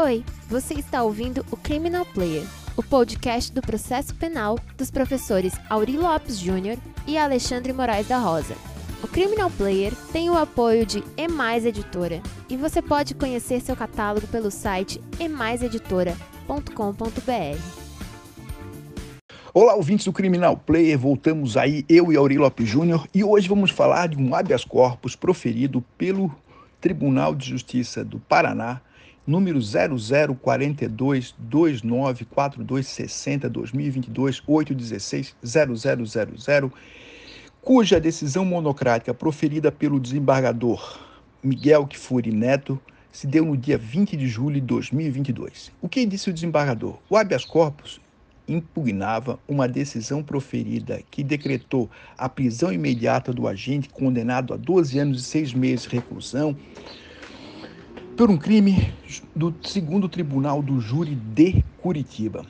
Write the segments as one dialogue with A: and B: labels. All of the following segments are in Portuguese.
A: Oi, você está ouvindo o Criminal Player, o podcast do processo penal dos professores Auri Lopes Júnior e Alexandre Moraes da Rosa. O Criminal Player tem o apoio de Emais Editora e você pode conhecer seu catálogo pelo site emaiseditora.com.br.
B: Olá, ouvintes do Criminal Player, voltamos aí, eu e Auri Lopes Júnior, e hoje vamos falar de um habeas corpus proferido pelo Tribunal de Justiça do Paraná número 0042 294260 2022 816 0000, cuja decisão monocrática proferida pelo desembargador Miguel Kifuri Neto se deu no dia 20 de julho de 2022. O que disse o desembargador? O habeas corpus impugnava uma decisão proferida que decretou a prisão imediata do agente condenado a 12 anos e 6 meses de reclusão por um crime do segundo tribunal do júri de Curitiba.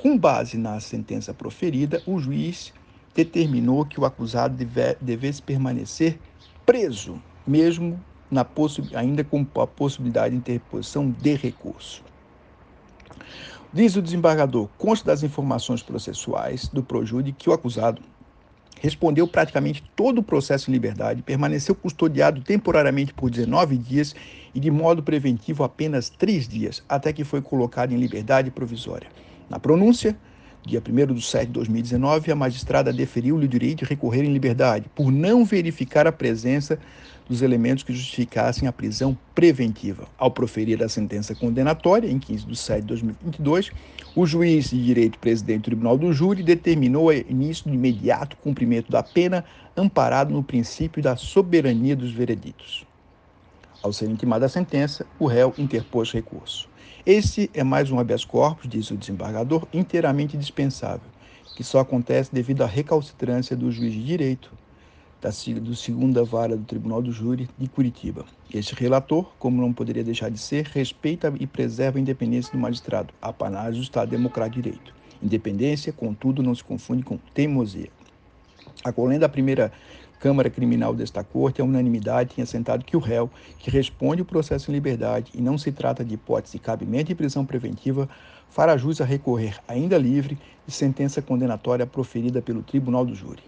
B: Com base na sentença proferida, o juiz determinou que o acusado deve, devesse permanecer preso, mesmo na ainda com a possibilidade de interposição de recurso. Diz o desembargador, consta das informações processuais do Projude que o acusado respondeu praticamente todo o processo em liberdade, permaneceu custodiado temporariamente por 19 dias e de modo preventivo apenas três dias, até que foi colocado em liberdade provisória. Na pronúncia, dia 1 de 7 de 2019, a magistrada deferiu-lhe o direito de recorrer em liberdade, por não verificar a presença dos elementos que justificassem a prisão preventiva. Ao proferir a sentença condenatória, em 15 de 7 de 2022, o juiz de direito presidente do Tribunal do Júri determinou o início de imediato cumprimento da pena, amparado no princípio da soberania dos vereditos. Ao ser intimada a sentença, o réu interpôs recurso. Esse é mais um habeas corpus, diz o desembargador, inteiramente dispensável, que só acontece devido à recalcitrância do juiz de direito da do segunda vara do Tribunal do Júri de Curitiba. Este relator, como não poderia deixar de ser, respeita e preserva a independência do magistrado, apanágio do Estado Democrático de Direito. Independência, contudo, não se confunde com teimosia. A colenda da primeira Câmara Criminal desta Corte, a unanimidade tinha assentado que o réu, que responde o processo em liberdade e não se trata de hipótese de cabimento e prisão preventiva, fará jus a recorrer, ainda livre, de sentença condenatória proferida pelo Tribunal do Júri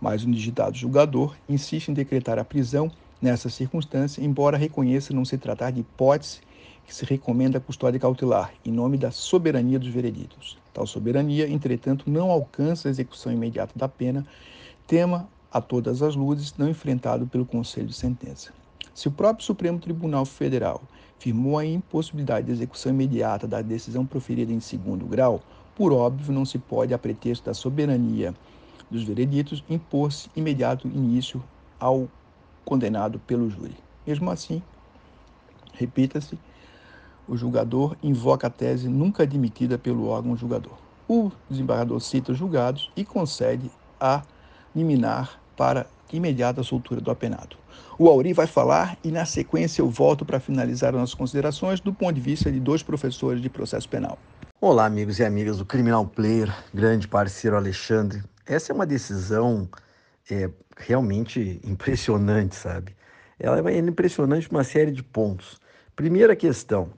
B: mas o digitado julgador insiste em decretar a prisão nessa circunstância, embora reconheça não se tratar de hipótese que se recomenda a custódia cautelar, em nome da soberania dos vereditos. Tal soberania, entretanto, não alcança a execução imediata da pena, tema a todas as luzes não enfrentado pelo Conselho de Sentença. Se o próprio Supremo Tribunal Federal firmou a impossibilidade de execução imediata da decisão proferida em segundo grau, por óbvio, não se pode, a pretexto da soberania dos vereditos, impor-se imediato início ao condenado pelo júri. Mesmo assim, repita-se, o julgador invoca a tese nunca admitida pelo órgão julgador. O desembargador cita os julgados e concede a liminar para imediata soltura do apenado. O Auri vai falar e, na sequência, eu volto para finalizar as nossas considerações do ponto de vista de dois professores de processo penal.
C: Olá, amigos e amigas do Criminal Player, grande parceiro Alexandre. Essa é uma decisão é, realmente impressionante, sabe? Ela é impressionante uma série de pontos. Primeira questão: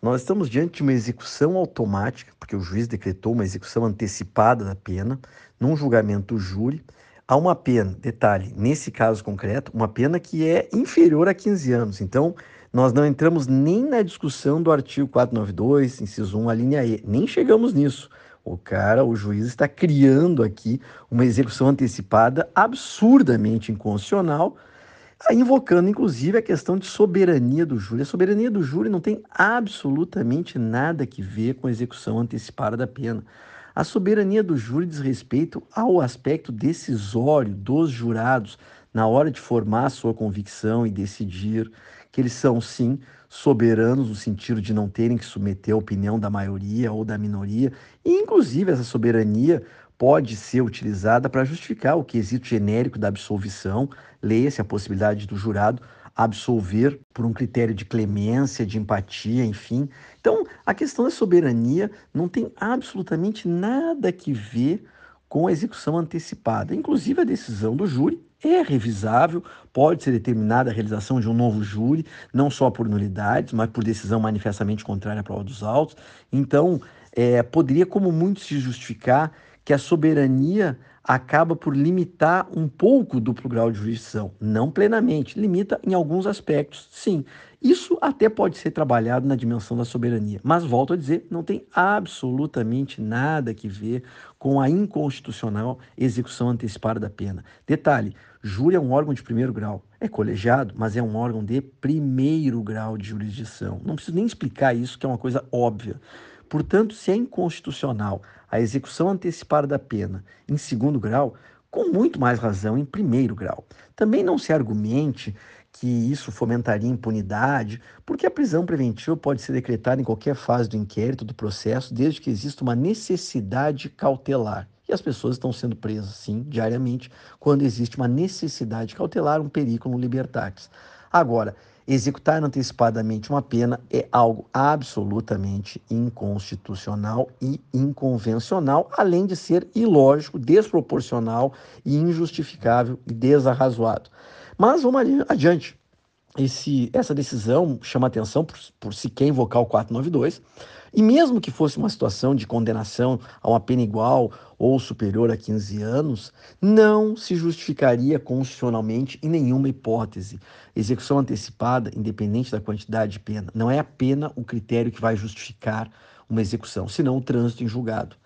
C: nós estamos diante de uma execução automática, porque o juiz decretou uma execução antecipada da pena, num julgamento do júri, a uma pena, detalhe, nesse caso concreto, uma pena que é inferior a 15 anos. Então, nós não entramos nem na discussão do artigo 492, inciso 1, a linha E, nem chegamos nisso. O cara, o juiz está criando aqui uma execução antecipada absurdamente inconstitucional, invocando inclusive a questão de soberania do júri. A soberania do júri não tem absolutamente nada que ver com a execução antecipada da pena. A soberania do júri diz respeito ao aspecto decisório dos jurados na hora de formar sua convicção e decidir que eles são, sim, soberanos no sentido de não terem que submeter a opinião da maioria ou da minoria, e inclusive essa soberania pode ser utilizada para justificar o quesito genérico da absolvição, leia-se a possibilidade do jurado absolver por um critério de clemência, de empatia, enfim. Então, a questão da soberania não tem absolutamente nada que ver com a execução antecipada. Inclusive, a decisão do júri é revisável, pode ser determinada a realização de um novo júri, não só por nulidades, mas por decisão manifestamente contrária à prova dos autos. Então, é, poderia, como muito, se justificar que a soberania acaba por limitar um pouco o duplo grau de jurisdição, não plenamente, limita em alguns aspectos, sim. Isso até pode ser trabalhado na dimensão da soberania, mas volto a dizer, não tem absolutamente nada que ver com a inconstitucional execução antecipada da pena. Detalhe: júri é um órgão de primeiro grau, é colegiado, mas é um órgão de primeiro grau de jurisdição. Não preciso nem explicar isso, que é uma coisa óbvia. Portanto, se é inconstitucional a execução antecipada da pena em segundo grau, com muito mais razão em primeiro grau. Também não se argumente que isso fomentaria impunidade, porque a prisão preventiva pode ser decretada em qualquer fase do inquérito, do processo, desde que exista uma necessidade cautelar. E as pessoas estão sendo presas, sim, diariamente, quando existe uma necessidade cautelar, um perigo libertatis. Agora, executar antecipadamente uma pena é algo absolutamente inconstitucional e inconvencional, além de ser ilógico, desproporcional e injustificável e desarrazoado. Mas vamos adiante. Esse, essa decisão chama atenção por, por se quer invocar o 492, e mesmo que fosse uma situação de condenação a uma pena igual ou superior a 15 anos, não se justificaria constitucionalmente em nenhuma hipótese. Execução antecipada, independente da quantidade de pena, não é a pena o critério que vai justificar uma execução, senão o trânsito em julgado.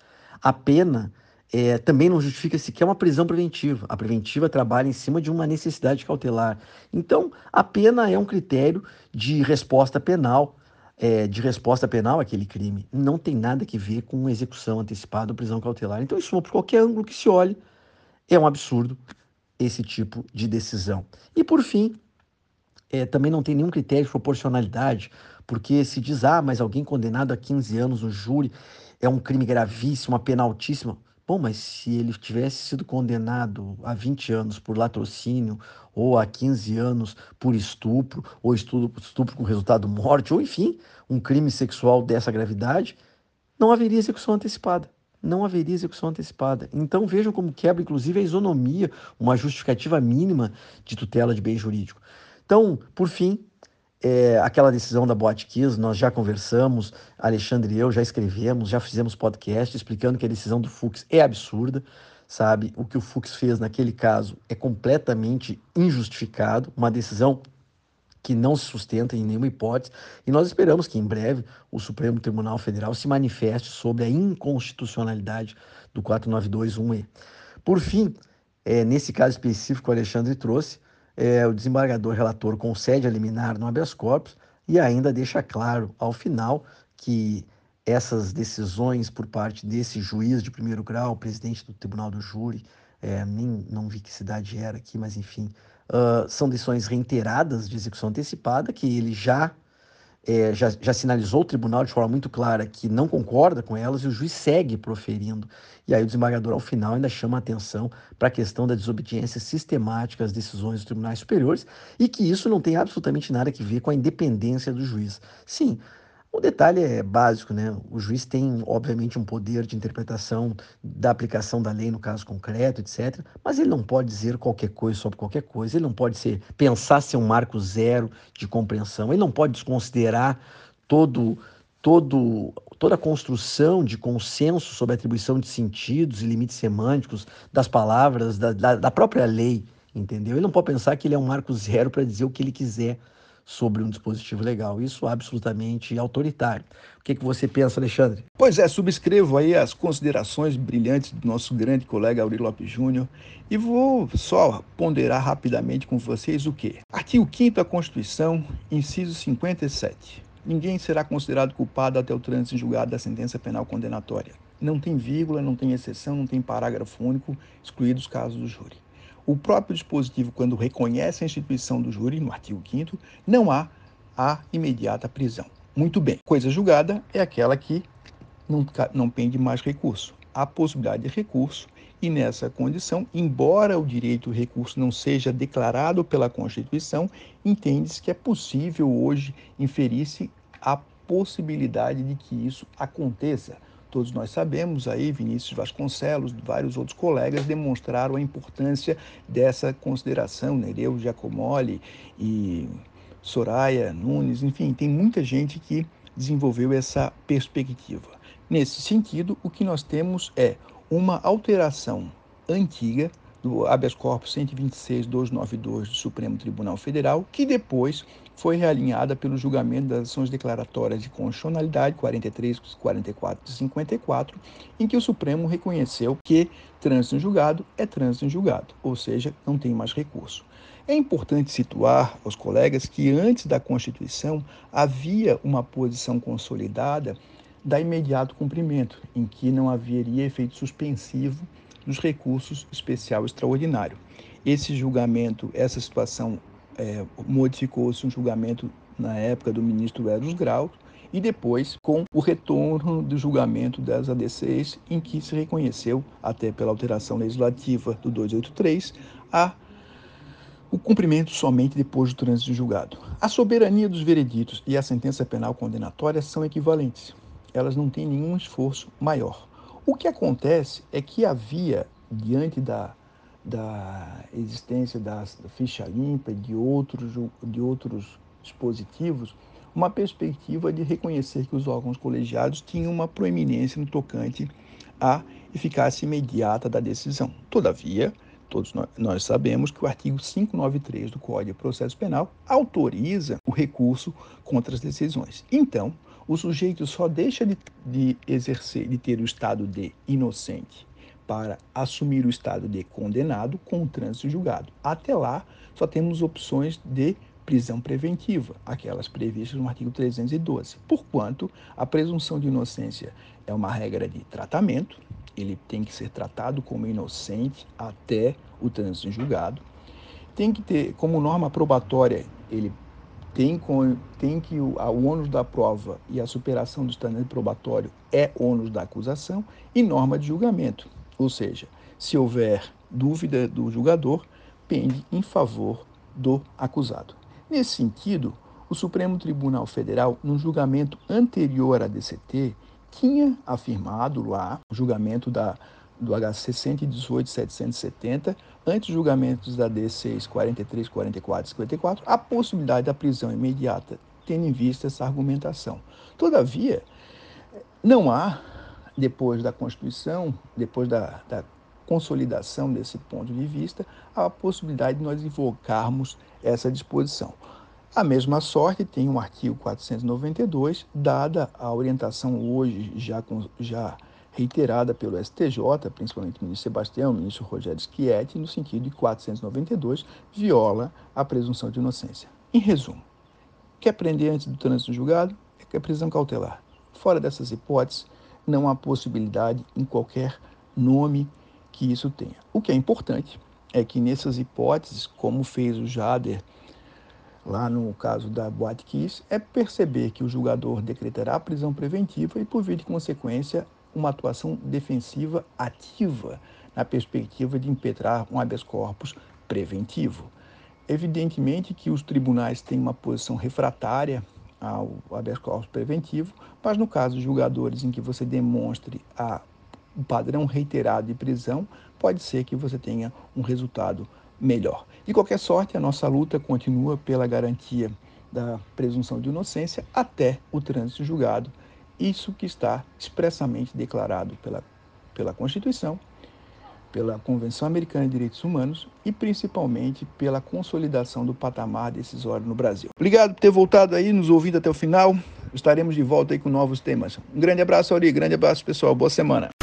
C: A pena é, também não justifica sequer uma prisão preventiva. A preventiva trabalha em cima de uma necessidade cautelar. Então, a pena é um critério de resposta penal é, de resposta penal àquele crime não tem nada que ver com execução antecipada ou prisão cautelar. Então, isso, por qualquer ângulo que se olhe, é um absurdo esse tipo de decisão. E, por fim, é, também não tem nenhum critério de proporcionalidade, porque se diz, ah, mas alguém condenado a 15 anos no júri é um crime gravíssimo, uma pena altíssima. Bom, mas se ele tivesse sido condenado a 20 anos por latrocínio, ou a 15 anos por estupro, ou estupro, estupro com resultado morte, ou enfim, um crime sexual dessa gravidade, não haveria execução antecipada. Não haveria execução antecipada. Então vejam como quebra, inclusive, a isonomia, uma justificativa mínima de tutela de bem jurídico. Então, por fim, é, aquela decisão da Boate Kiss, nós já conversamos, Alexandre e eu já escrevemos, já fizemos podcast explicando que a decisão do Fux é absurda, sabe? O que o Fux fez naquele caso é completamente injustificado, uma decisão que não se sustenta em nenhuma hipótese, e nós esperamos que em breve o Supremo Tribunal Federal se manifeste sobre a inconstitucionalidade do 492-1E. Por fim, é, nesse caso específico que o Alexandre trouxe, é, o desembargador relator concede a liminar no habeas corpus e ainda deixa claro ao final que essas decisões por parte desse juiz de primeiro grau, presidente do tribunal do júri, é, nem não vi que cidade era aqui, mas enfim, uh, são decisões reiteradas de execução antecipada que ele já é, já, já sinalizou o tribunal de forma muito clara que não concorda com elas e o juiz segue proferindo. E aí o desembargador, ao final, ainda chama a atenção para a questão da desobediência sistemática às decisões dos tribunais superiores e que isso não tem absolutamente nada a ver com a independência do juiz. Sim, o detalhe é básico, né? O juiz tem, obviamente, um poder de interpretação da aplicação da lei no caso concreto, etc. Mas ele não pode dizer qualquer coisa sobre qualquer coisa. Ele não pode ser pensar ser um marco zero de compreensão. Ele não pode desconsiderar todo, todo, toda a construção de consenso sobre a atribuição de sentidos e limites semânticos das palavras da, da, da própria lei, entendeu? Ele não pode pensar que ele é um marco zero para dizer o que ele quiser sobre um dispositivo legal. Isso é absolutamente autoritário. O que, que você pensa, Alexandre?
B: Pois é, subscrevo aí as considerações brilhantes do nosso grande colega Aurélio Lopes Júnior e vou só ponderar rapidamente com vocês o que? Artigo 5 da Constituição, inciso 57. Ninguém será considerado culpado até o trânsito em julgado da sentença penal condenatória. Não tem vírgula, não tem exceção, não tem parágrafo único, excluídos os casos do júri. O próprio dispositivo, quando reconhece a instituição do júri, no artigo 5 não há a imediata prisão. Muito bem. Coisa julgada é aquela que não, não pende mais recurso. Há possibilidade de recurso e nessa condição, embora o direito ao recurso não seja declarado pela Constituição, entende-se que é possível hoje inferir-se a possibilidade de que isso aconteça Todos nós sabemos aí, Vinícius Vasconcelos, vários outros colegas demonstraram a importância dessa consideração, Nereu Giacomoli e Soraya Nunes, enfim, tem muita gente que desenvolveu essa perspectiva. Nesse sentido, o que nós temos é uma alteração antiga do habeas corpus 126.292 do Supremo Tribunal Federal, que depois foi realinhada pelo julgamento das ações declaratórias de constitucionalidade 43, 44 e 54, em que o Supremo reconheceu que trânsito em julgado é trânsito em julgado, ou seja, não tem mais recurso. É importante situar aos colegas que antes da Constituição havia uma posição consolidada da imediato cumprimento, em que não haveria efeito suspensivo dos recursos especial extraordinário. Esse julgamento, essa situação é, modificou-se um julgamento na época do ministro Eros Grau e depois com o retorno do julgamento das ADCs, em que se reconheceu, até pela alteração legislativa do 283, a o cumprimento somente depois do trânsito julgado. A soberania dos vereditos e a sentença penal condenatória são equivalentes. Elas não têm nenhum esforço maior. O que acontece é que havia, diante da, da existência da, ficha limpa e de outros, de outros dispositivos, uma perspectiva de reconhecer que os órgãos colegiados tinham uma proeminência no tocante à eficácia imediata da decisão. Todavia, todos nós sabemos que o artigo 593 do Código de Processo Penal autoriza o recurso contra as decisões. Então, o sujeito só deixa de, de exercer, de ter o estado de inocente para assumir o estado de condenado com o trânsito julgado. Até lá, só temos opções de prisão preventiva, aquelas previstas no artigo 312. Porquanto a presunção de inocência é uma regra de tratamento, ele tem que ser tratado como inocente até o trânsito julgado. Tem que ter como norma probatória, ele tem, com, tem que o, o ônus da prova e a superação do standard probatório é ônus da acusação e norma de julgamento. Ou seja, se houver dúvida do julgador, pende em favor do acusado. Nesse sentido, o Supremo Tribunal Federal, no julgamento anterior à DCT, tinha afirmado lá, o julgamento da do HC 118, 770, antes julgamentos da D6, 43, 44 e 54, a possibilidade da prisão imediata, tendo em vista essa argumentação. Todavia, não há, depois da Constituição, depois da, da consolidação desse ponto de vista, a possibilidade de nós invocarmos essa disposição. A mesma sorte tem o artigo 492, dada a orientação hoje já, já reiterada pelo STJ, principalmente o ministro Sebastião, o ministro Rogério Schietti, no sentido de 492, viola a presunção de inocência. Em resumo, quer prender antes do trânsito julgado? É prisão cautelar. Fora dessas hipóteses, não há possibilidade em qualquer nome que isso tenha. O que é importante é que nessas hipóteses, como fez o Jader lá no caso da Boate Kiss, é perceber que o julgador decretará a prisão preventiva e, por via de consequência, uma atuação defensiva ativa na perspectiva de impetrar um habeas corpus preventivo. Evidentemente que os tribunais têm uma posição refratária ao habeas corpus preventivo, mas no caso de julgadores em que você demonstre a, um padrão reiterado de prisão, pode ser que você tenha um resultado melhor. De qualquer sorte, a nossa luta continua pela garantia da presunção de inocência até o trânsito julgado isso que está expressamente declarado pela, pela Constituição, pela Convenção Americana de Direitos Humanos e principalmente pela consolidação do patamar decisório no Brasil. Obrigado por ter voltado aí, nos ouvindo até o final. Estaremos de volta aí com novos temas. Um grande abraço, Auri. Grande abraço, pessoal. Boa semana.